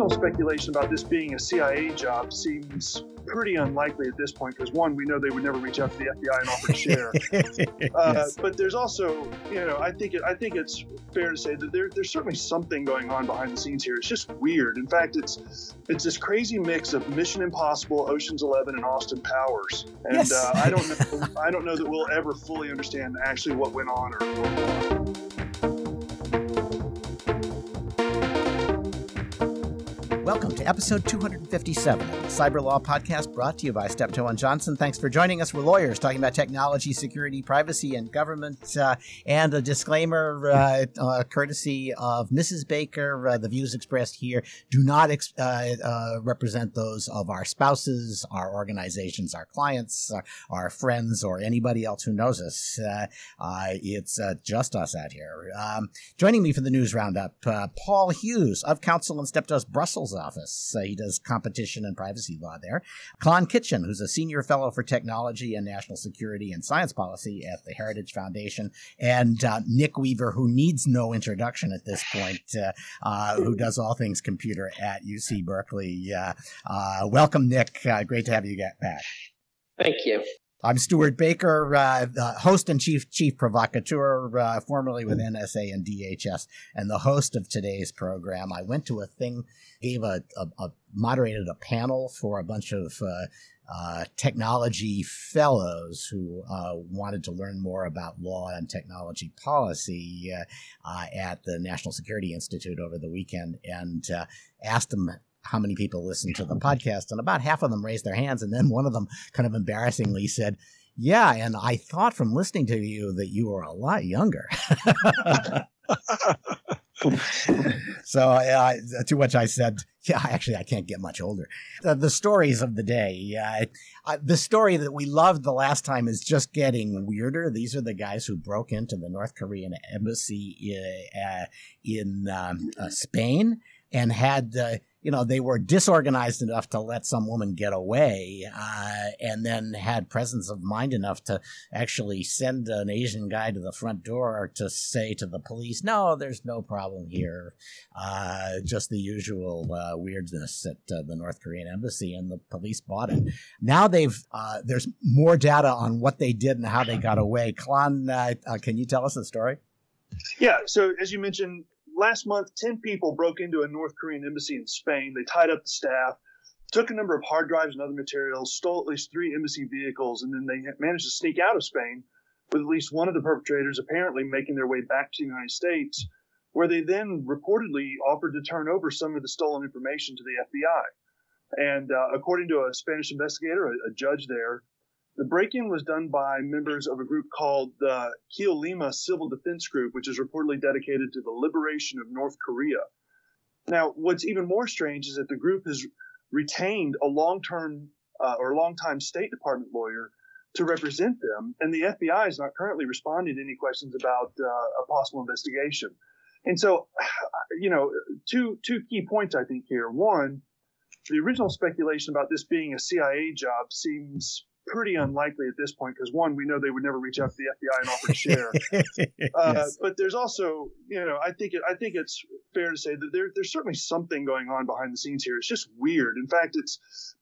original speculation about this being a CIA job seems pretty unlikely at this point because one, we know they would never reach out to the FBI and offer to share. uh, yes. But there's also, you know, I think it, I think it's fair to say that there, there's certainly something going on behind the scenes here. It's just weird. In fact, it's it's this crazy mix of Mission Impossible, Ocean's Eleven, and Austin Powers. And yes. uh, I don't know, I don't know that we'll ever fully understand actually what went on or. or Welcome to episode 257 of the Cyberlaw Podcast brought to you by Steptoe and Johnson. Thanks for joining us. We're lawyers talking about technology, security, privacy, and government. Uh, and a disclaimer uh, uh, courtesy of Mrs. Baker uh, the views expressed here do not ex- uh, uh, represent those of our spouses, our organizations, our clients, our friends, or anybody else who knows us. it's just us out here. Um, joining me for the news roundup, Paul Hughes of Counsel and Steptoe's Brussels office. Uh, he does competition and privacy law there. Klon Kitchen, who's a senior fellow for technology and national security and science policy at the Heritage Foundation, and uh, Nick Weaver, who needs no introduction at this point, uh, uh who does all things computer at UC Berkeley. Uh, welcome, Nick. great to have you get back. Thank you. I'm Stewart Baker, uh, host and chief chief provocateur, uh, formerly with NSA and DHS, and the host of today's program. I went to a thing, gave a, a, a moderated a panel for a bunch of uh, uh technology fellows who uh, wanted to learn more about law and technology policy uh, at the National Security Institute over the weekend, and asked them how many people listen to the podcast, and about half of them raised their hands, and then one of them kind of embarrassingly said, "Yeah, and I thought from listening to you that you were a lot younger." so uh, to which I said, "Yeah, actually, I can't get much older." Uh, the stories of the day. Uh, the story that we loved the last time is just getting weirder. These are the guys who broke into the North Korean embassy uh, in um, uh, Spain and had you know, they were disorganized enough to let some woman get away, uh, and then had presence of mind enough to actually send an Asian guy to the front door to say to the police, "No, there's no problem here, uh, just the usual uh, weirdness at uh, the North Korean embassy." And the police bought it. Now they've uh, there's more data on what they did and how they got away. Klon, uh, can you tell us the story? Yeah. So as you mentioned, last month, 10 people broke into a North Korean embassy in Spain. They tied up the staff, took a number of hard drives and other materials, stole at least three embassy vehicles, and then they managed to sneak out of Spain with at least one of the perpetrators apparently making their way back to the United States, where they then reportedly offered to turn over some of the stolen information to the FBI. And uh, according to a Spanish investigator, a, a judge there, the break in was done by members of a group called the Lima Civil Defense Group, which is reportedly dedicated to the liberation of North Korea. Now, what's even more strange is that the group has retained a long term uh, or long time State Department lawyer to represent them, and the FBI is not currently responding to any questions about uh, a possible investigation. And so, you know, two two key points I think here. One, the original speculation about this being a CIA job seems pretty unlikely at this point because one, we know they would never reach out to the FBI and offer to share. uh, yes. But there's also, you know, I think it, I think it's fair to say that there, there's certainly something going on behind the scenes here. It's just weird. In fact, it's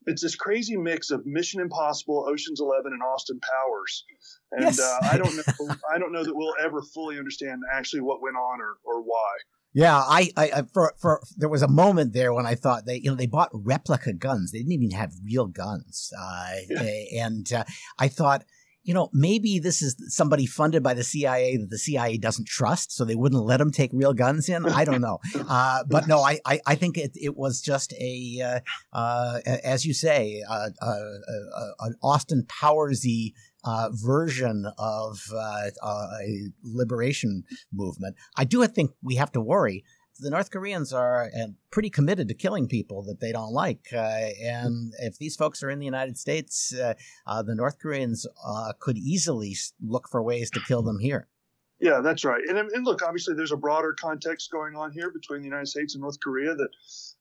it's this crazy mix of Mission Impossible, Ocean's Eleven, and Austin Powers. And yes. uh, I don't know, I don't know that we'll ever fully understand actually what went on or or why. Yeah, I, I, for, for, there was a moment there when I thought they, you know, they bought replica guns. They didn't even have real guns. Uh, yeah. And uh, I thought, you know, maybe this is somebody funded by the CIA that the CIA doesn't trust, so they wouldn't let them take real guns in. I don't know, uh, but no, I, I, I, think it, it was just a, uh, uh, as you say, uh, uh, uh, an Austin Powersy version of a liberation movement. I do think we have to worry the North Koreans are uh, pretty committed to killing people that they don't like. Uh, and if these folks are in the United States, uh, uh the North Koreans uh, could easily look for ways to kill them here. Yeah, that's right. And, and look, obviously, there's a broader context going on here between the United States and North Korea that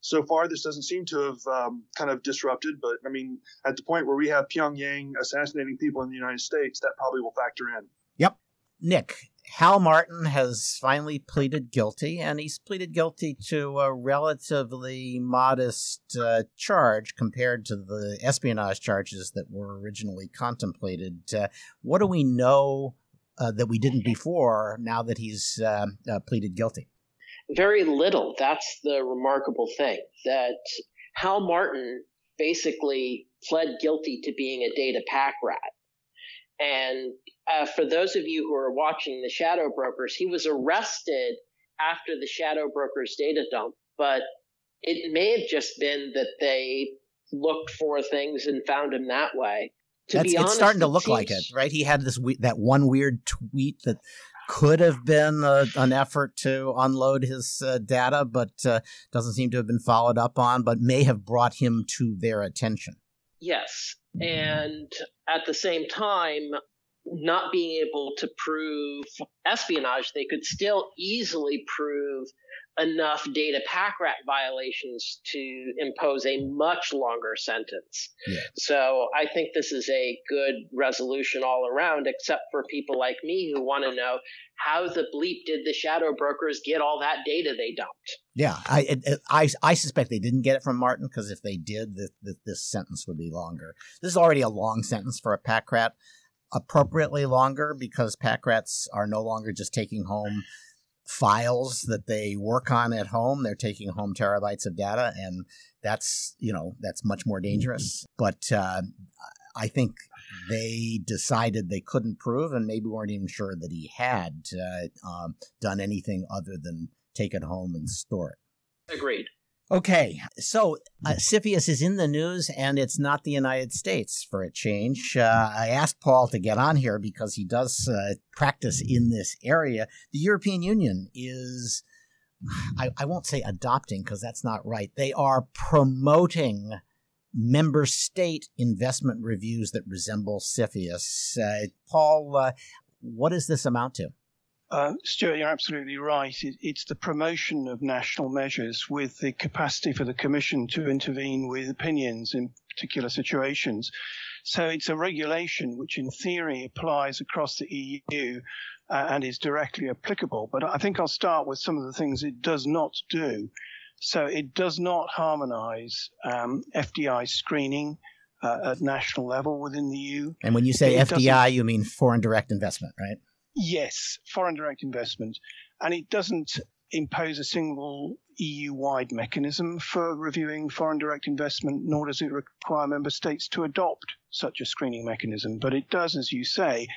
so far this doesn't seem to have um, kind of disrupted. But I mean, at the point where we have Pyongyang assassinating people in the United States, that probably will factor in. Yep. Nick, Hal Martin has finally pleaded guilty, and he's pleaded guilty to a relatively modest uh, charge compared to the espionage charges that were originally contemplated. Uh, what do we know uh, that we didn't before now that he's uh, uh, pleaded guilty? Very little. That's the remarkable thing that Hal Martin basically pled guilty to being a data pack rat. And uh, for those of you who are watching the Shadow Brokers, he was arrested after the Shadow Brokers data dump, but it may have just been that they looked for things and found him that way. To That's, honest, it's starting to look like it, right? He had this that one weird tweet that could have been a, an effort to unload his uh, data, but uh, doesn't seem to have been followed up on, but may have brought him to their attention. Yes. And at the same time, not being able to prove espionage, they could still easily prove enough data pack rat violations to impose a much longer sentence. Yeah. So I think this is a good resolution all around, except for people like me who want to know how the bleep did the shadow brokers get all that data they dumped? Yeah, I I, I suspect they didn't get it from Martin because if they did, this, this, this, sentence would be longer. This is already a long sentence for a pack rat, appropriately longer because pack rats are no longer just taking home files that they work on at home. They're taking home terabytes of data, and that's you know that's much more dangerous. But uh, I think they decided they couldn't prove, and maybe weren't even sure that he had uh, um, done anything other than take it home and store it. Agreed. Okay, so uh, CFIUS is in the news, and it's not the United States for a change. Uh, I asked Paul to get on here because he does uh, practice in this area. The European Union is, I, I won't say adopting because that's not right. They are promoting member state investment reviews that resemble CFIUS. Uh, Paul, uh, what does this amount to? Uh, Stewart, you're absolutely right. It, it's the promotion of national measures with the capacity for the Commission to intervene with opinions in particular situations. So it's a regulation which, in theory, applies across the EU uh, and is directly applicable. But I think I'll start with some of the things it does not do. So it does not harmonize um, FDI screening uh, at national level within the EU. And when you say it FDI, you mean foreign direct investment, right? Yes, foreign direct investment. And it doesn't impose a single EU wide mechanism for reviewing foreign direct investment, nor does it require member states to adopt such a screening mechanism. But it does, as you say,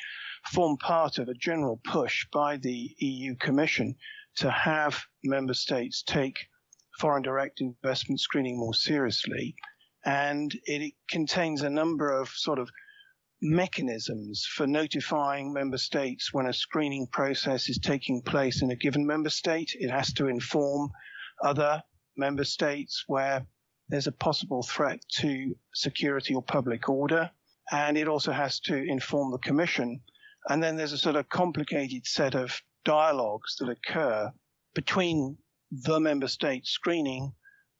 form part of a general push by the EU Commission to have member states take foreign direct investment screening more seriously. And it contains a number of sort of mechanisms for notifying member states when a screening process is taking place in a given member state. It has to inform other member states where there's a possible threat to security or public order. And it also has to inform the Commission. And then there's a sort of complicated set of dialogues that occur between the member state screening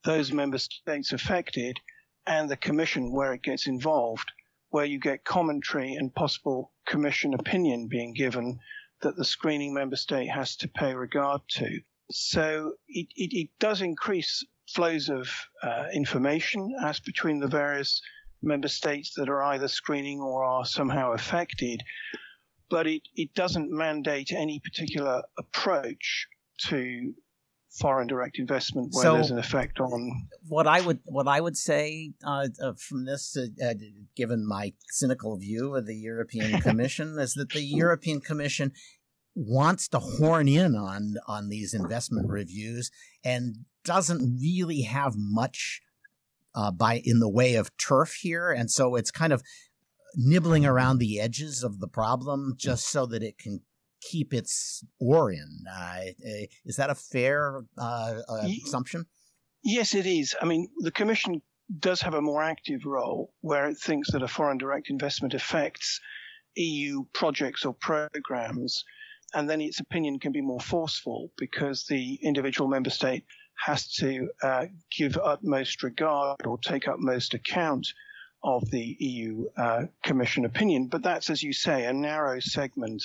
those member states affected and the commission where it gets involved, where you get commentary and possible commission opinion being given that the screening member state has to pay regard to. So it, it, it does increase flows of uh, information as between the various member states that are either screening or are somehow affected, but it, it doesn't mandate any particular approach to foreign direct investment where so there's an effect on what I would what I would say uh, uh, from this, uh, uh given my cynical view of the European Commission, is that the European Commission wants to horn in on on these investment reviews and doesn't really have much uh, by in the way of turf here, and so it's kind of nibbling around the edges of the problem just so that it can keep its oar in. Is that a fair uh, uh, assumption? Yes, it is. I mean, the Commission does have a more active role where it thinks that a foreign direct investment affects EU projects or programs, and then its opinion can be more forceful because the individual member state has to uh, give utmost regard or take utmost account of the EU uh, Commission opinion. But that's, as you say, a narrow segment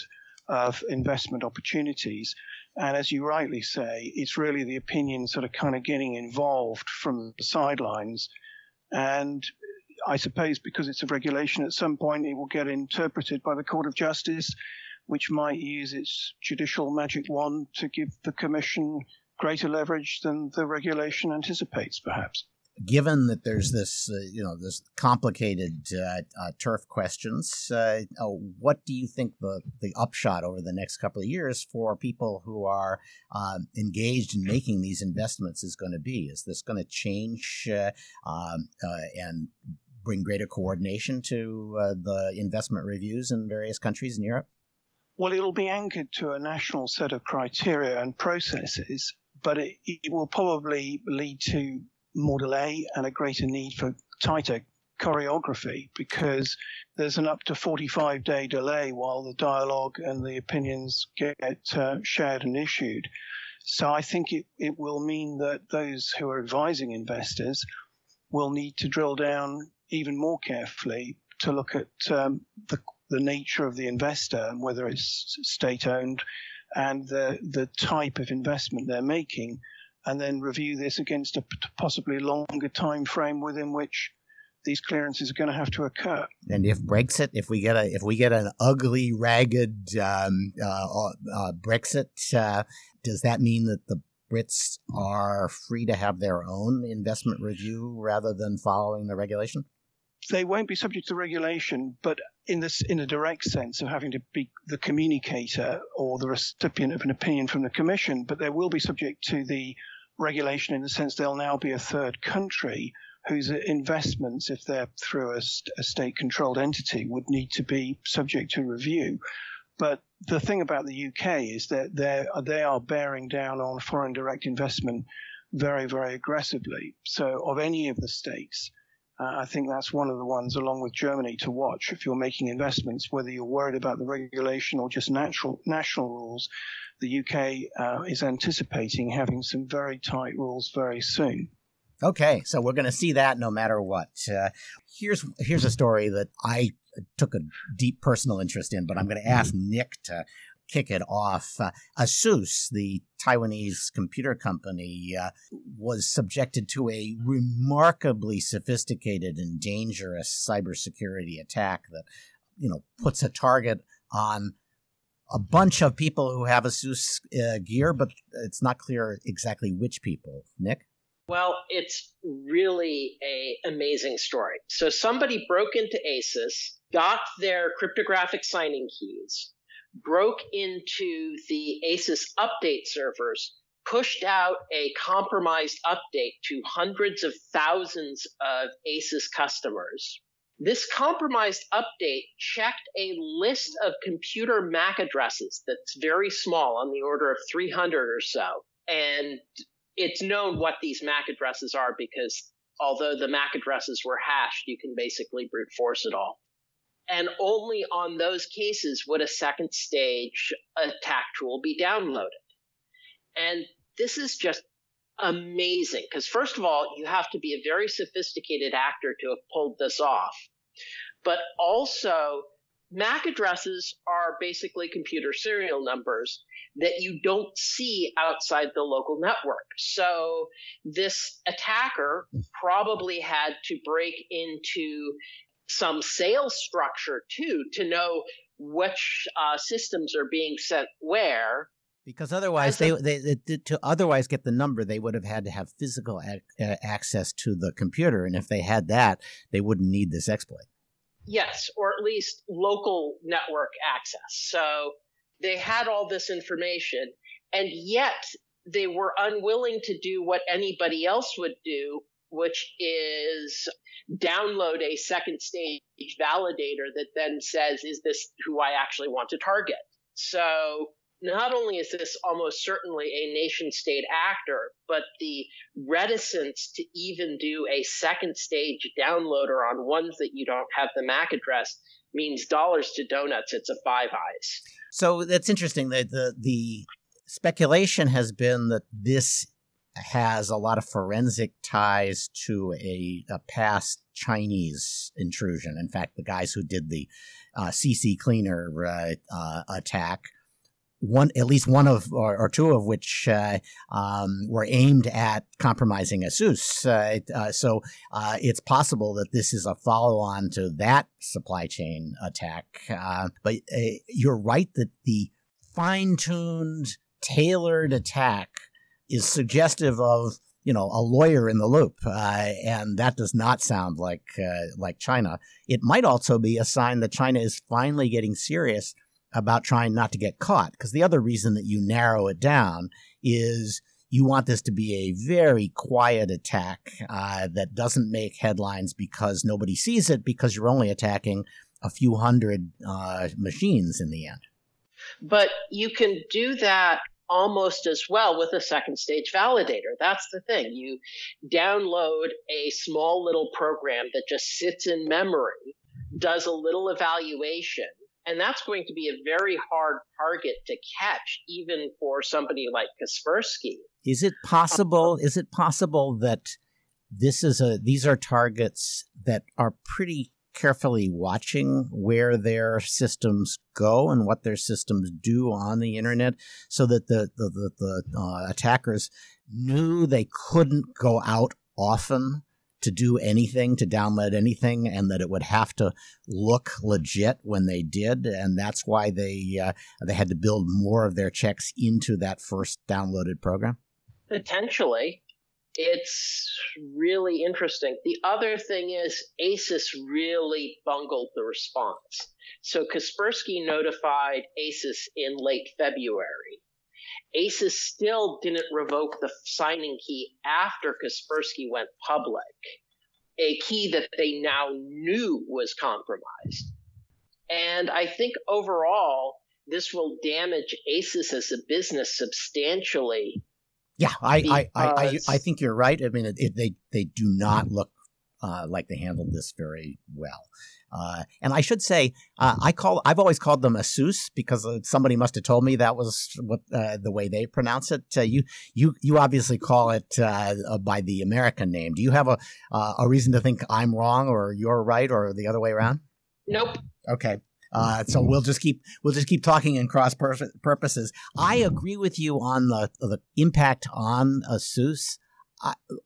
of investment opportunities. And as you rightly say, it's really the opinion sort of kind of getting involved from the sidelines. And I suppose because it's a regulation, at some point it will get interpreted by the Court of Justice, which might use its judicial magic wand to give the Commission greater leverage than the regulation anticipates, perhaps given that there's this, uh, you know, this complicated uh, uh, turf questions, uh, oh, what do you think the, the upshot over the next couple of years for people who are um, engaged in making these investments is going to be? Is this going to change uh, um, uh, and bring greater coordination to the investment reviews in various countries in Europe? Well, it'll be anchored to a national set of criteria and processes, but it, it will probably lead to more delay and a greater need for tighter choreography because there's an up to 45 day delay while the dialogue and the opinions get uh, shared and issued. So I think it, it will mean that those who are advising investors will need to drill down even more carefully to look at um, the, the nature of the investor and whether it's state owned and the, the type of investment they're making and then review this against a possibly longer time frame within which these clearances are going to have to occur. And if Brexit, if we get a, if we get an ugly, ragged um, uh, uh, Brexit, uh, does that mean that the Brits are free to have their own investment review rather than following the regulation? They won't be subject to regulation, but in this, in a direct sense of having to be the communicator or the recipient of an opinion from the Commission, but they will be subject to the regulation in the sense they'll now be a third country whose investments, if they're through a, a state controlled entity, would need to be subject to review. But the thing about the UK is that they are bearing down on foreign direct investment very, very aggressively. So, of any of the states, uh, I think that's one of the ones, along with Germany, to watch if you're making investments, whether you're worried about the regulation or just natural national rules the UK uh, is anticipating having some very tight rules very soon. Okay, so we're going to see that no matter what. Uh, here's here's a story that I took a deep personal interest in, but I'm going to ask Nick to kick it off. Uh, ASUS, the Taiwanese computer company, uh, was subjected to a remarkably sophisticated and dangerous cybersecurity attack that, you know, puts a target on a bunch of people who have ASUS uh, gear, but it's not clear exactly which people. Nick? Well, it's really a amazing story. So somebody broke into ASUS, got their cryptographic signing keys, broke into the ASUS update servers, pushed out a compromised update to hundreds of thousands of ASUS customers, this compromised update checked a list of computer MAC addresses that's very small, on the order of 300 or so. And it's known what these MAC addresses are because although the MAC addresses were hashed, you can basically brute force it all. And only on those cases would a second stage attack tool be downloaded. And this is just amazing. Because first of all you have to be a very sophisticated actor to have pulled this off. But also mac addresses are basically computer serial numbers that you don't see outside the local network. So this attacker probably had to break into some sales structure too to know which uh, systems are being sent where because otherwise, they, they, they, to otherwise get the number, they would have had to have physical ac- uh, access to the computer, and if they had that, they wouldn't need this exploit. Yes, or at least local network access. So they had all this information, and yet they were unwilling to do what anybody else would do, which is download a second stage validator that then says, "Is this who I actually want to target?" So not only is this almost certainly a nation state actor, but the reticence to even do a second stage downloader on ones that you don't have the MAC address means dollars to donuts. It's a five eyes. So that's interesting. The, the, the speculation has been that this has a lot of forensic ties to a, a past Chinese intrusion. In fact, the guys who did the uh, CCleaner uh, uh, attack one, at least one of or, or two of which uh, um, were aimed at compromising ASUS. Uh, uh, so uh, it's possible that this is a follow-on to that supply chain attack. Uh, but uh, you're right that the fine-tuned, tailored attack is suggestive of you know a lawyer in the loop, and that does not sound like like China. It might also be a sign that China is finally getting serious about trying not to get caught. Because the other reason that you narrow it down is you want this to be a very quiet attack uh, that doesn't make headlines because nobody sees it because you're only attacking a few hundred uh, machines in the end. But you can do that almost as well with a second stage validator. That's the thing. You download a small little program that just sits in memory, does a little evaluation, and that's going to be a very hard target to catch, even for somebody like Kaspersky. Is it possible? Is it possible that this is a these are targets that are pretty carefully watching where their systems go and what their systems do on the internet, so that the the the, the uh, attackers knew they couldn't go out often to do anything, to download anything, and that it would have to look legit when they did, and that's why they uh, they had to build more of their checks into that first downloaded program. Potentially, it's really interesting. The other thing is ASUS really bungled the response. So Kaspersky notified ASUS in late February. ASUS still didn't revoke the signing key after Kaspersky went public, a key that they now knew was compromised. And I think overall, this will damage ASUS as a business substantially. Yeah, I, I, I, I, I, think you're right. I mean, it, it, they, they do not look uh, like they handled this very well. Uh, and I should say, uh, I call I've always called them ASUS because uh, somebody must have told me that was what uh, the way they pronounce it. Uh, you you you obviously call it uh, by the American name. Do you have a a reason to think I'm wrong or you're right or the other way around? Nope. Okay. so we'll just keep we'll just keep talking in cross purposes. I agree with you on the the impact on ASUS.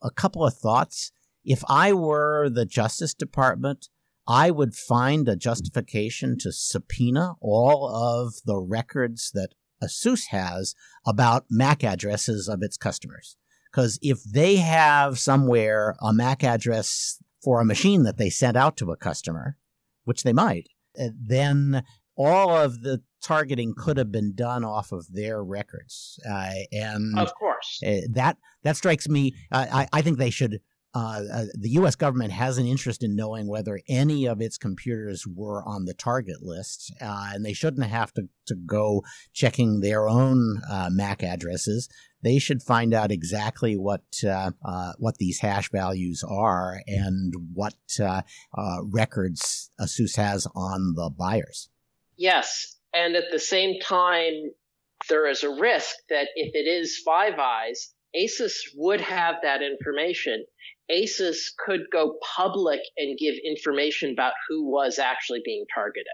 a couple of thoughts. If I were the Justice Department, I would find a justification to subpoena all of the records that ASUS has about MAC addresses of its customers. Because if they have somewhere a MAC address for a machine that they sent out to a customer, which they might, eh, then all of the targeting could have been done off of their records. Uh, and of course, uh, that that strikes me. Uh, I, I think they should uh, uh, the U.S. government has an interest in knowing whether any of its computers were on the target list, uh, and they shouldn't have to, to go checking their own uh, MAC addresses. They should find out exactly what uh, uh, what these hash values are and what records ASUS has on the buyers. Yes, and at the same time, there is a risk that if it is Five Eyes, ASUS would have that information ASUS could go public and give information about who was actually being targeted.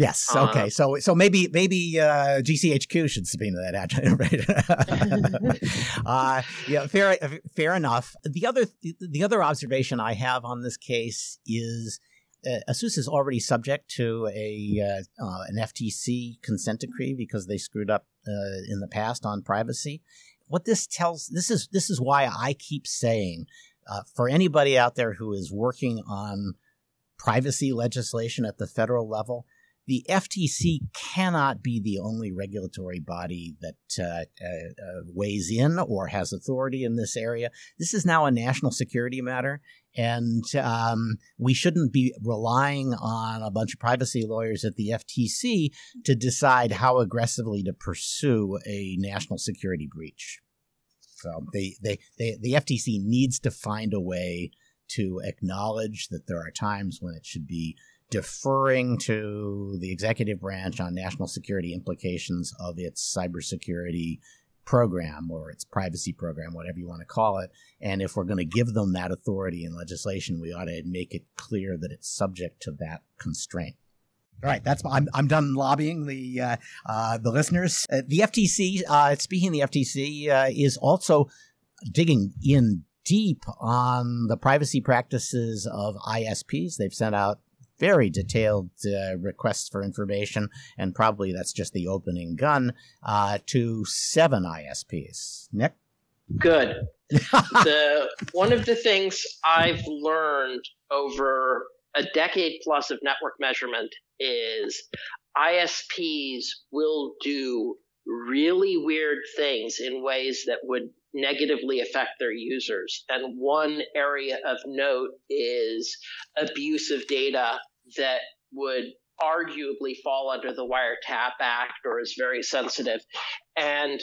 Yes. Uh, okay. Uh, so so maybe maybe uh, GCHQ should subpoena that right? uh, yeah. Fair fair enough. The other the other observation I have on this case is. Uh, ASUS is already subject to a uh, uh, an FTC consent decree because they screwed up uh, in the past on privacy. What this tells this is this is why I keep saying uh, for anybody out there who is working on privacy legislation at the federal level, the FTC cannot be the only regulatory body that uh, uh, uh, weighs in or has authority in this area. This is now a national security matter, and um, we shouldn't be relying on a bunch of privacy lawyers at the FTC to decide how aggressively to pursue a national security breach. So they, they, they, the FTC needs to find a way to acknowledge that there are times when it should be deferring to the executive branch on national security implications of its cybersecurity program or its privacy program, whatever you want to call it. And if we're going to give them that authority in legislation, we ought to make it clear that it's subject to that constraint. All right, that's I'm I'm done lobbying the uh, uh, the listeners. Uh, the FTC, uh, speaking of the FTC, uh, is also digging in deep on the privacy practices of ISPs. They've sent out very detailed uh, requests for information, and probably that's just the opening gun to seven ISPs. Nick, good. the one of the things I've learned over a decade plus of network measurement is ISPs will do really weird things in ways that would negatively affect their users. And one area of note is abuse of data that would arguably fall under the Wiretap Act or is very sensitive. And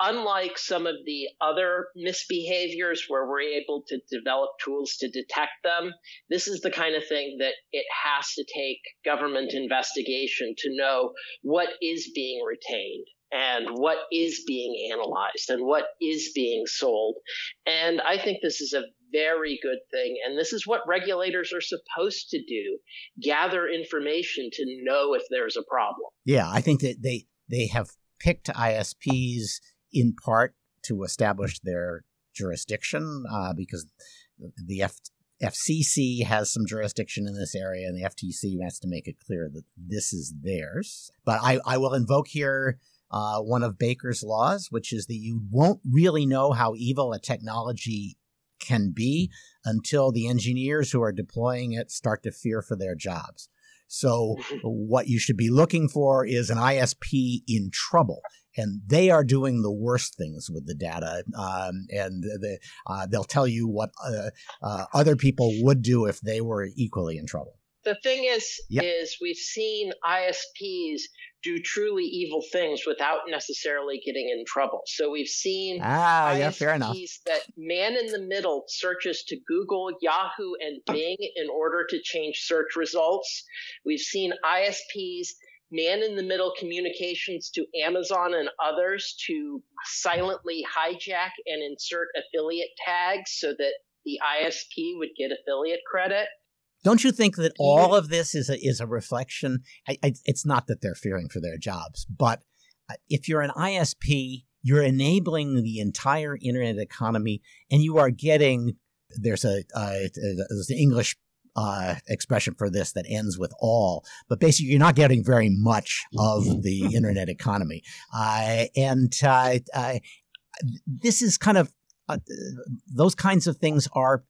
unlike some of the other misbehaviors where we're able to develop tools to detect them, this is the kind of thing that it has to take government investigation to know what is being retained and what is being analyzed and what is being sold. And I think this is a very good thing. And this is what regulators are supposed to do gather information to know if there's a problem. Yeah, I think that they, they have picked ISPs in part to establish their jurisdiction uh, because the F- FCC has some jurisdiction in this area, and the FTC has to make it clear that this is theirs. But I, I will invoke here uh, one of Baker's laws, which is that you won't really know how evil a technology can be until the engineers who are deploying it start to fear for their jobs. So, what you should be looking for is an ISP in trouble and they are doing the worst things with the data, um, and the, uh, they'll tell you what uh, uh, other people would do if they were equally in trouble. The thing is, yep. is we've seen ISPs do truly evil things without necessarily getting in trouble. So we've seen ah, ISPs yeah, fair enough. that man in the middle searches to Google, Yahoo, and Bing in order to change search results. We've seen ISPs man in the middle communications to Amazon and others to silently hijack and insert affiliate tags so that the ISP would get affiliate credit. Don't you think that all of this is a, is a reflection? I, I, it's not that they're fearing for their jobs, but uh, if you're an ISP, you're enabling the entire internet economy, and you are getting there's a uh, there's an English uh, expression for this that ends with all, but basically you're not getting very much of the internet economy. Uh, and uh, uh this is kind of uh, those kinds of things are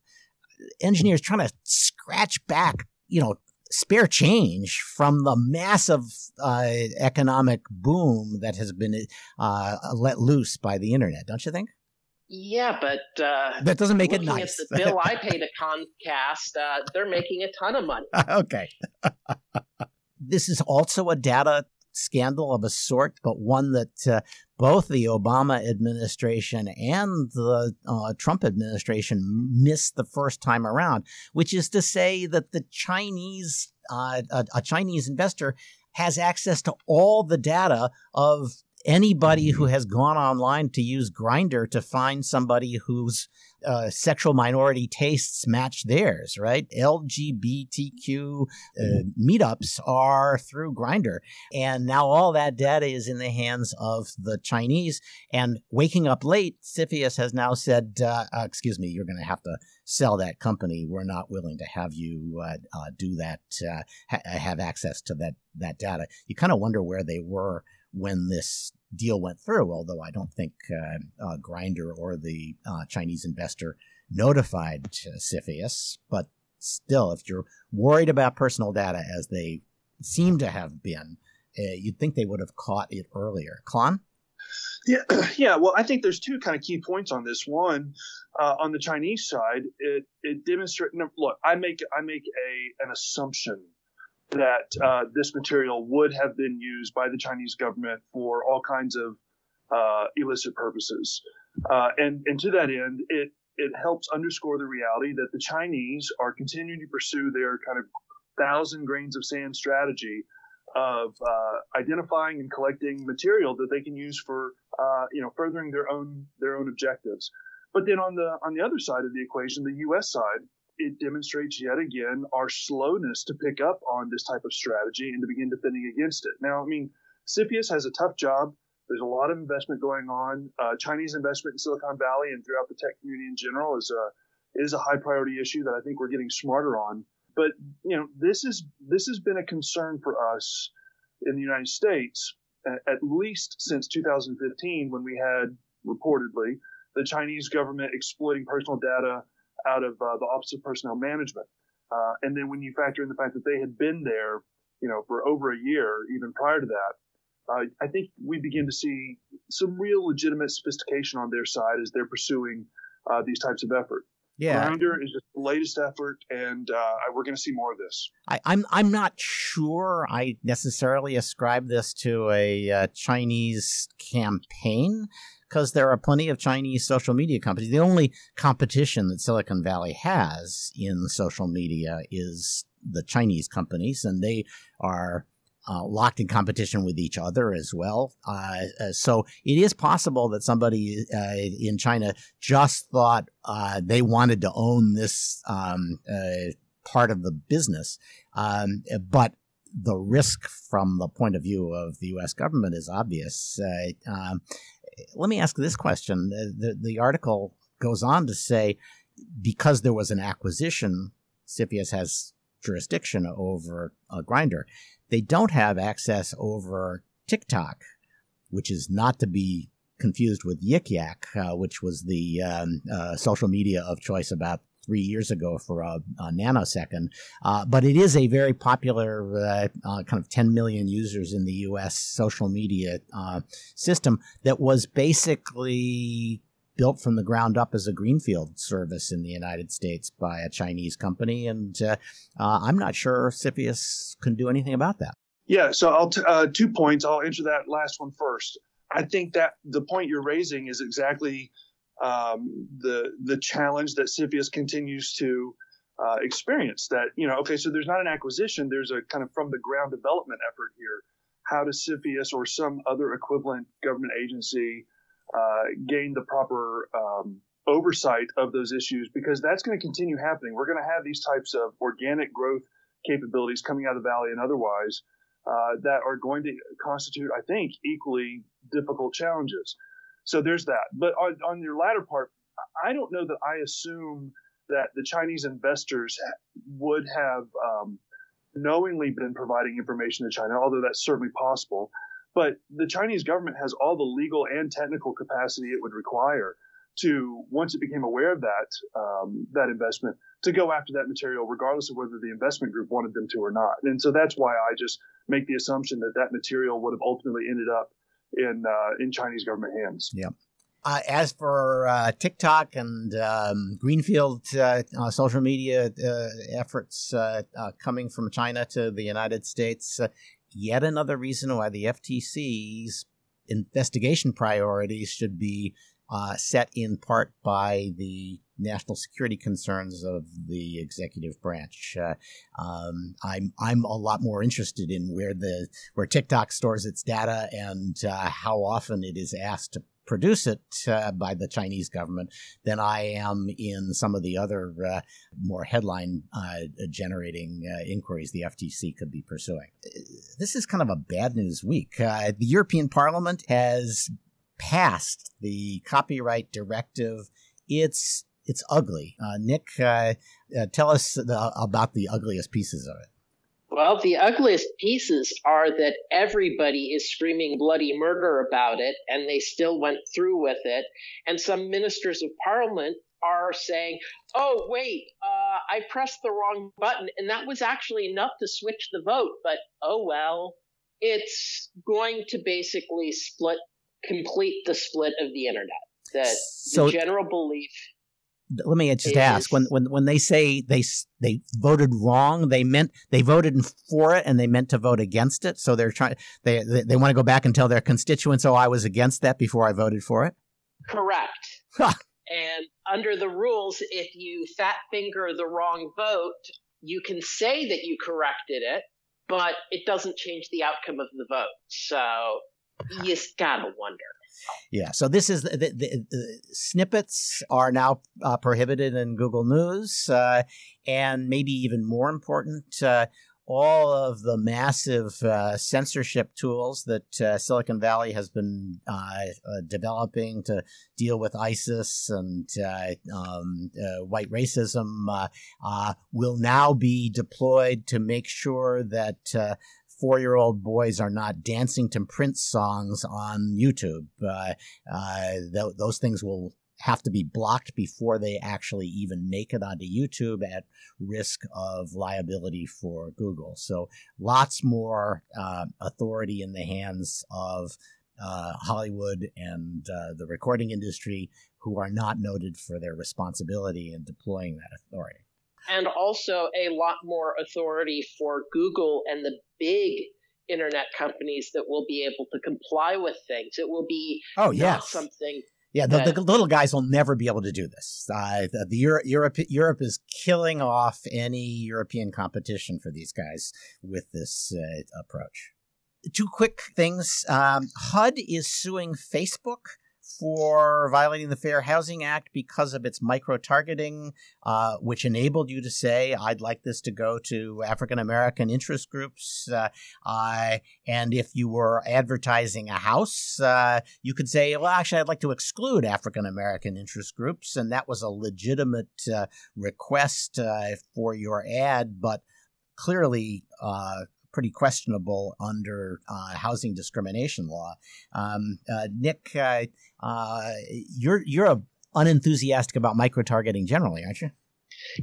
engineers trying to scratch back, you know, spare change from the massive uh, economic boom that has been let loose by the internet, don't you think? Yeah, but uh, that doesn't make it nice. At the bill I pay to Comcast, uh, they're making a ton of money. okay. this is also a data scandal of a sort, but one that uh, both the Obama administration and the uh, Trump administration missed the first time around, which is to say that the Chinese, uh, a, a Chinese investor has access to all the data of anybody who has gone online to use Grindr to find somebody whose uh, sexual minority tastes match theirs, right? LGBTQ uh, meetups are through Grindr, and now all that data is in the hands of the Chinese. And waking up late, CFIUS has now said, uh, uh "Excuse me, you're going to have to sell that company. We're not willing to have you uh, uh, do that, ha- have access to that that data." You kind of wonder where they were when this deal went through, although I don't think uh, uh, Grindr or the uh, Chinese investor notified CFIUS. But still, if you're worried about personal data as they seem to have been, uh, you'd think they would have caught it earlier. Klon? Yeah, yeah. Well, I think there's two kind of key points on this. One, uh, on the Chinese side, it it demonstrates. Look, I make I make a an assumption that uh, this material would have been used by the Chinese government for all kinds of uh, illicit purposes. Uh, and, and to that end, it, it helps underscore the reality that the Chinese are continuing to pursue their kind of thousand grains of sand strategy of uh, identifying and collecting material that they can use for uh, you know furthering their own their own objectives. But then on the on the other side of the equation, the U.S. side, it demonstrates yet again our slowness to pick up on this type of strategy and to begin defending against it. Now, I mean, CFIUS has a tough job. There's a lot of investment going on. Uh, Chinese investment in Silicon Valley and throughout the tech community in general is a is a high priority issue that I think we're getting smarter on. But you know, this is this has been a concern for us in the United States at least since 2015 when we had reportedly the Chinese government exploiting personal data out of uh, the Office of Personnel Management. Uh, and then when you factor in the fact that they had been there, you know, for over a year, even prior to that, uh, I think we begin to see some real legitimate sophistication on their side as they're pursuing uh, these types of effort. Yeah, Grindr is just the latest effort, and uh, we're going to see more of this. I, I'm I'm not sure I necessarily ascribe this to a uh, Chinese campaign because there are plenty of Chinese social media companies. The only competition that Silicon Valley has in social media is the Chinese companies, and they are uh, locked in competition with each other as well. Uh, uh, so it is possible that somebody uh, in China just thought uh, they wanted to own this um, part of the business, um, but the risk from the point of view of the U.S. government is obvious. Um, let me ask this question: the, the, article goes on to say because there was an acquisition, CFIUS has jurisdiction over a Grindr. They don't have access over TikTok, which is not to be confused with Yik Yak, uh, which was the um, uh, social media of choice about three years ago for a, a nanosecond. Uh, but it is a very popular, uh, uh, kind of 10 million users in the US social media uh, system that was basically built from the ground up as a greenfield service in the United States by a Chinese company, and uh, uh, I'm not sure CFIUS can do anything about that. Yeah, so I'll t- uh, two points. I'll answer that last one first. I think that the point you're raising is exactly um, the the challenge that CFIUS continues to uh, experience. That you know, okay, so there's not an acquisition. There's a kind of from the ground development effort here. How does CFIUS or some other equivalent government agency gain the proper um, oversight of those issues because that's going to continue happening. We're going to have these types of organic growth capabilities coming out of the valley and otherwise uh, that are going to constitute, I think, equally difficult challenges. So there's that. But on, on your latter part, I don't know that I assume that the Chinese investors would have um, knowingly been providing information to China, although that's certainly possible. But the Chinese government has all the legal and technical capacity it would require to, once it became aware of that um, that investment, to go after that material, regardless of whether the investment group wanted them to or not. And so that's why I just make the assumption that that material would have ultimately ended up in uh, in Chinese government hands. Yeah. Uh, as for uh, TikTok and um, Greenfield uh, uh social media uh, efforts coming from China to the United States, yet another reason why the FTC's investigation priorities should be uh, set in part by the national security concerns of the executive branch. Uh, um, I'm I'm a lot more interested in where the where TikTok stores its data and uh, how often it is asked to produce it uh, by the Chinese government than I am in some of the other uh, more headline uh, generating uh, inquiries the FTC could be pursuing. This is kind of a bad news week. Uh, the European Parliament has passed the copyright directive. It's it's ugly. Uh, Nick, tell us the, about the ugliest pieces of it. Well, the ugliest pieces are that everybody is screaming bloody murder about it, and they still went through with it. And some ministers of parliament are saying, oh, wait, uh, I pressed the wrong button. And that was actually enough to switch the vote. But oh, well, it's going to basically split, complete the split of the internet. That so, the general belief let me just ask. When when when they say they they voted wrong they meant they voted for it and they meant to vote against it? So they're trying they they, they want to go back and tell their constituents oh I was against that before I voted for it correct. And under the rules if you fat finger the wrong vote you can say that you corrected it but it doesn't change the outcome of the vote. So you just gotta wonder Yeah. So this is the, the, the snippets are now uh, prohibited in Google News, uh, and maybe even more important, uh, all of the massive uh, censorship tools that uh, Silicon Valley has been uh, developing to deal with ISIS and um, white racism will now be deployed to make sure that four year old boys are not dancing to Prince songs on YouTube. Uh, uh, th- those things will have to be blocked before they actually even make it onto YouTube at risk of liability for Google. So lots more uh, authority in the hands of uh, Hollywood and uh, the recording industry who are not noted for their responsibility in deploying that authority and also a lot more authority for Google and the big internet companies that will be able to comply with things. It will be oh yes something. Yeah, the, the, little guys will never be able to do this. Uh, the, the Europe, Europe Europe is killing off any European competition for these guys with this uh, approach. Two quick things: um, HUD is suing Facebook for violating the Fair Housing Act because of its micro targeting, uh, which enabled you to say, I'd like this to go to African American interest groups. Uh, uh, and if you were advertising a house, uh, you could say, well, actually, I'd like to exclude African American interest groups. And that was a legitimate uh, request uh, for your ad, but clearly pretty questionable under uh, housing discrimination law. Um, uh, Nick, uh, uh, you're you're unenthusiastic about micro targeting generally, aren't you?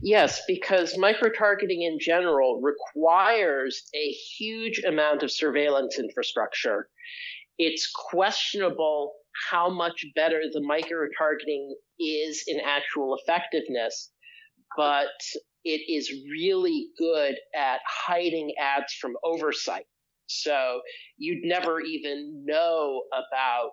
Yes, because micro targeting in general requires a huge amount of surveillance infrastructure. It's questionable how much better the micro targeting is in actual effectiveness, but it is really good at hiding ads from oversight. So you'd never even know about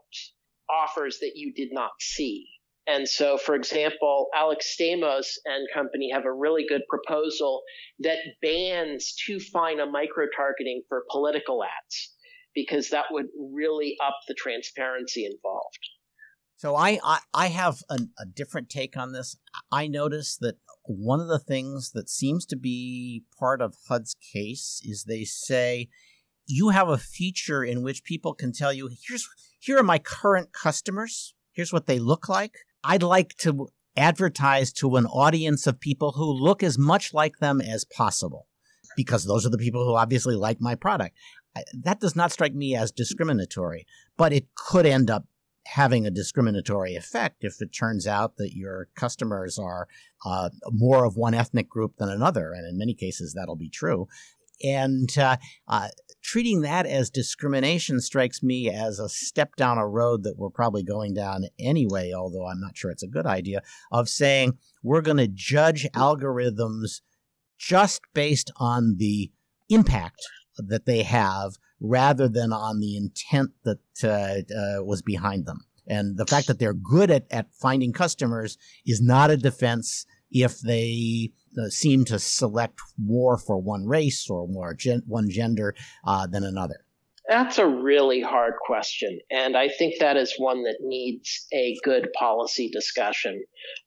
offers that you did not see. And so, for example, Alex Stamos and company have a really good proposal that bans too fine a micro targeting for political ads because that would really up the transparency involved. So I I, I have a, a different take on this. I notice that one of the things that seems to be part of HUD's case is they say you have a feature in which people can tell you here's here are my current customers. Here's what they look like. I'd like to advertise to an audience of people who look as much like them as possible because those are the people who obviously like my product. That does not strike me as discriminatory but it could end up having a discriminatory effect if it turns out that your customers are uh, more of one ethnic group than another. And in many cases, that'll be true. And uh, uh, treating that as discrimination strikes me as a step down a road that we're probably going down anyway, although I'm not sure it's a good idea, of saying we're going to judge algorithms just based on the impact that they have rather than on the intent that uh, uh, was behind them. And the fact that they're good at, at finding customers is not a defense if they uh, seem to select more for one race or more gen- one gender uh, than another. That's a really hard question. And I think that is one that needs a good policy discussion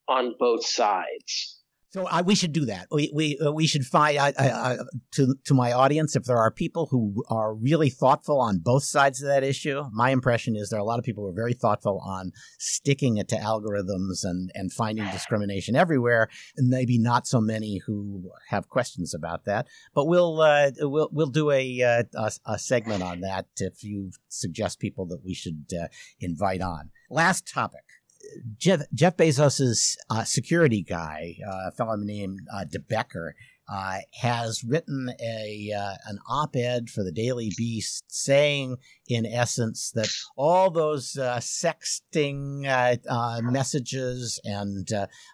on both sides. So uh, we should do that. We we uh, we should find uh, uh, to to my audience if there are people who are really thoughtful on both sides of that issue. My impression is there are a lot of people who are very thoughtful on sticking it to algorithms and and finding discrimination everywhere, and maybe not so many who have questions about that. But we'll uh, we'll we'll do a, uh, a, a segment on that if you suggest people that we should invite on. Last topic. Jeff, Jeff Bezos's uh, security guy, uh, a fellow named uh, De Becker, uh, has written a uh, an op-ed for the Daily Beast saying, in essence, that all those uh, sexting uh, messages and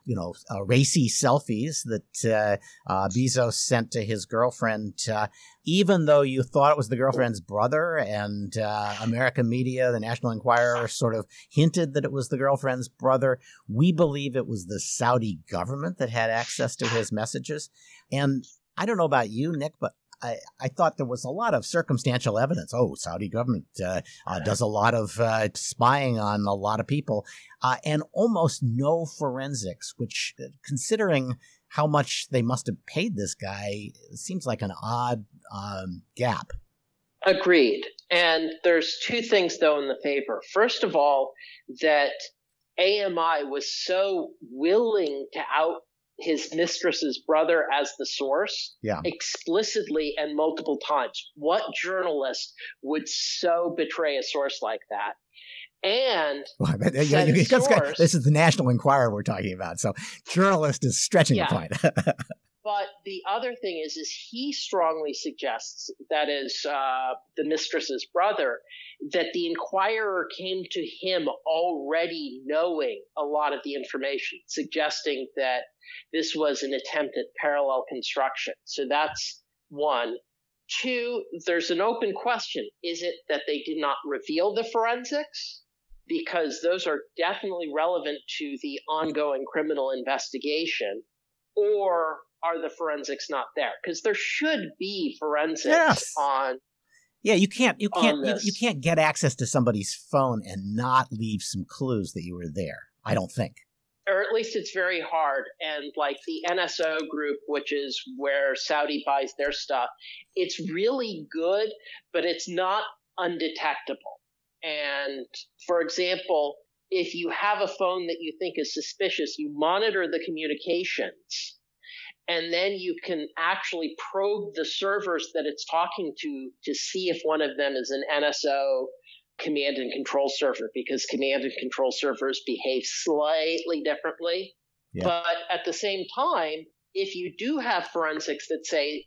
you know racy selfies that Bezos sent to his girlfriend, even though you thought it was the girlfriend's brother, and American media, the National Enquirer, sort of hinted that it was the girlfriend's brother, we believe it was the Saudi government that had access to his messages. And I don't know about you, Nick, but I, I thought there was a lot of circumstantial evidence. Oh, Saudi government uh, uh, does a lot of uh, spying on a lot of people, uh, and almost no forensics. Which, uh, considering how much they must have paid this guy, seems like an odd um, gap. Agreed. And there's two things though in the favor. First of all, that AMI was so willing to out his mistress's brother as the source yeah. explicitly and multiple times. What journalist would so betray a source like that? And well, you, source, this is the National Enquirer we're talking about. So journalist is stretching yeah. the point. But the other thing is, is he strongly suggests that is uh, the mistress's brother that the inquirer came to him already knowing a lot of the information, suggesting that this was an attempt at parallel construction. So that's one. Two, there's an open question. Is it that they did not reveal the forensics? Because those are definitely relevant to the ongoing criminal investigation. Or are the forensics not there? Because there should be forensics yes. on. Yeah, you can't you can't you, you can't get access to somebody's phone and not leave some clues that you were there. I don't think. Or at least it's very hard. And like the NSO group, which is where Saudi buys their stuff, it's really good, but it's not undetectable. And for example, if you have a phone that you think is suspicious, you monitor the communications and then you can actually probe the servers that it's talking to to see if one of them is an NSO command and control server because command and control servers behave slightly differently. Yeah. But at the same time, if you do have forensics that say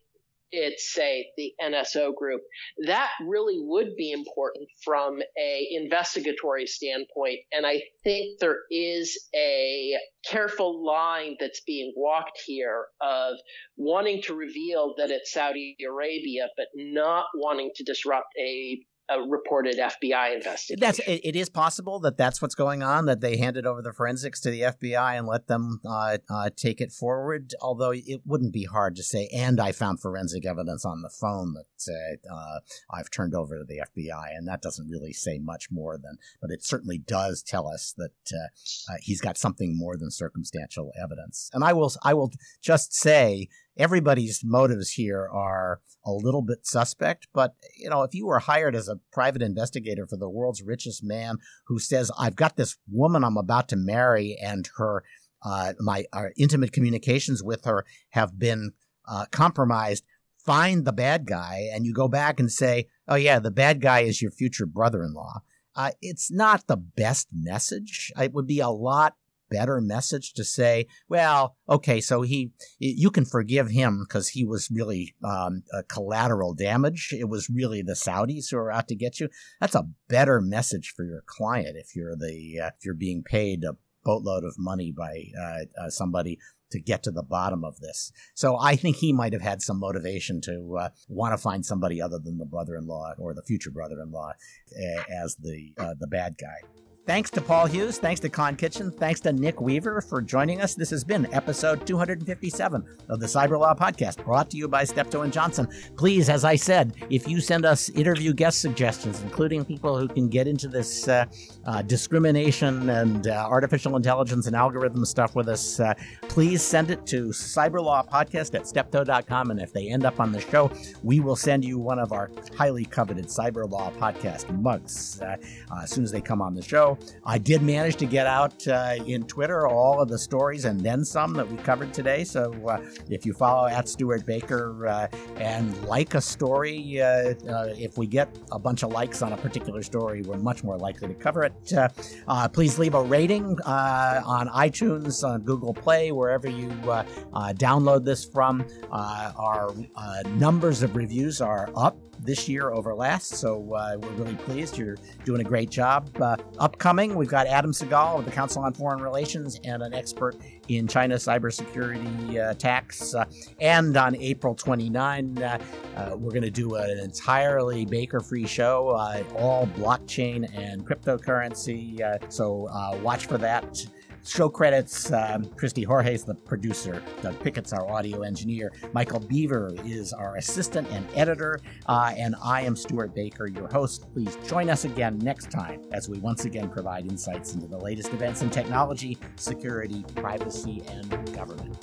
it's say the NSO group, that really would be important from a investigatory standpoint. And I think there is a careful line that's being walked here of wanting to reveal that it's Saudi Arabia, but not wanting to disrupt a a reported FBI investigation. That's it, it is possible that that's what's going on. That they handed over the forensics to the FBI and let them uh, uh, take it forward. Although it wouldn't be hard to say. And I found forensic evidence on the phone that uh, I've turned over to the FBI, and that doesn't really say much more than. But it certainly does tell us that uh, uh, he's got something more than circumstantial evidence. And I will I will just say everybody's motives here are a little bit suspect. But, you know, if you were hired as a private investigator for the world's richest man who says, I've got this woman I'm about to marry and her, uh, my uh, intimate communications with her have been uh, compromised, find the bad guy and you go back and say, oh, yeah, the bad guy is your future brother in law. Uh, it's not the best message. It would be a lot better message to say, well, okay, so he, you can forgive him because he was really um, collateral damage. It was really the Saudis who are out to get you. That's a better message for your client if you're the uh, if you're being paid a boatload of money by uh, uh, somebody to get to the bottom of this. So I think he might have had some motivation to uh, want to find somebody other than the brother-in-law or the future brother-in-law uh, as the uh, the bad guy. Thanks to Paul Hughes. Thanks to Klon Kitchen. Thanks to Nick Weaver for joining us. This has been episode 257 of the Cyberlaw Podcast, brought to you by Steptoe and Johnson. Please, as I said, if you send us interview guest suggestions, including people who can get into this uh, uh, discrimination and uh, artificial intelligence and algorithm stuff with us, uh, please send it to cyberlawpodcast at steptoe.com. And if they end up on the show, we will send you one of our highly coveted Cyberlaw Podcast mugs uh, uh, as soon as they come on the show. I did manage to get out uh, in Twitter all of the stories and then some that we covered today. So uh, if you follow at Stewart Baker uh, and like a story, uh, uh, if we get a bunch of likes on a particular story, we're much more likely to cover it. Uh, please leave a rating on iTunes, on Google Play, wherever you download this from. our numbers of reviews are up this year over last. So uh, we're really pleased. You're doing a great job. Uh, upcoming, we've got Adam Segal of the Council on Foreign Relations and an expert in China cybersecurity uh, attacks. Uh, and on April 29, uh, we're going to do an entirely Baker free show, all blockchain and cryptocurrency. so watch for that. Show credits um, Christy is the producer, Doug Pickett's our audio engineer, Michael Beaver is our assistant and editor, uh, and I am Stewart Baker, your host. Please join us again next time as we once again provide insights into the latest events in technology, security, privacy, and government.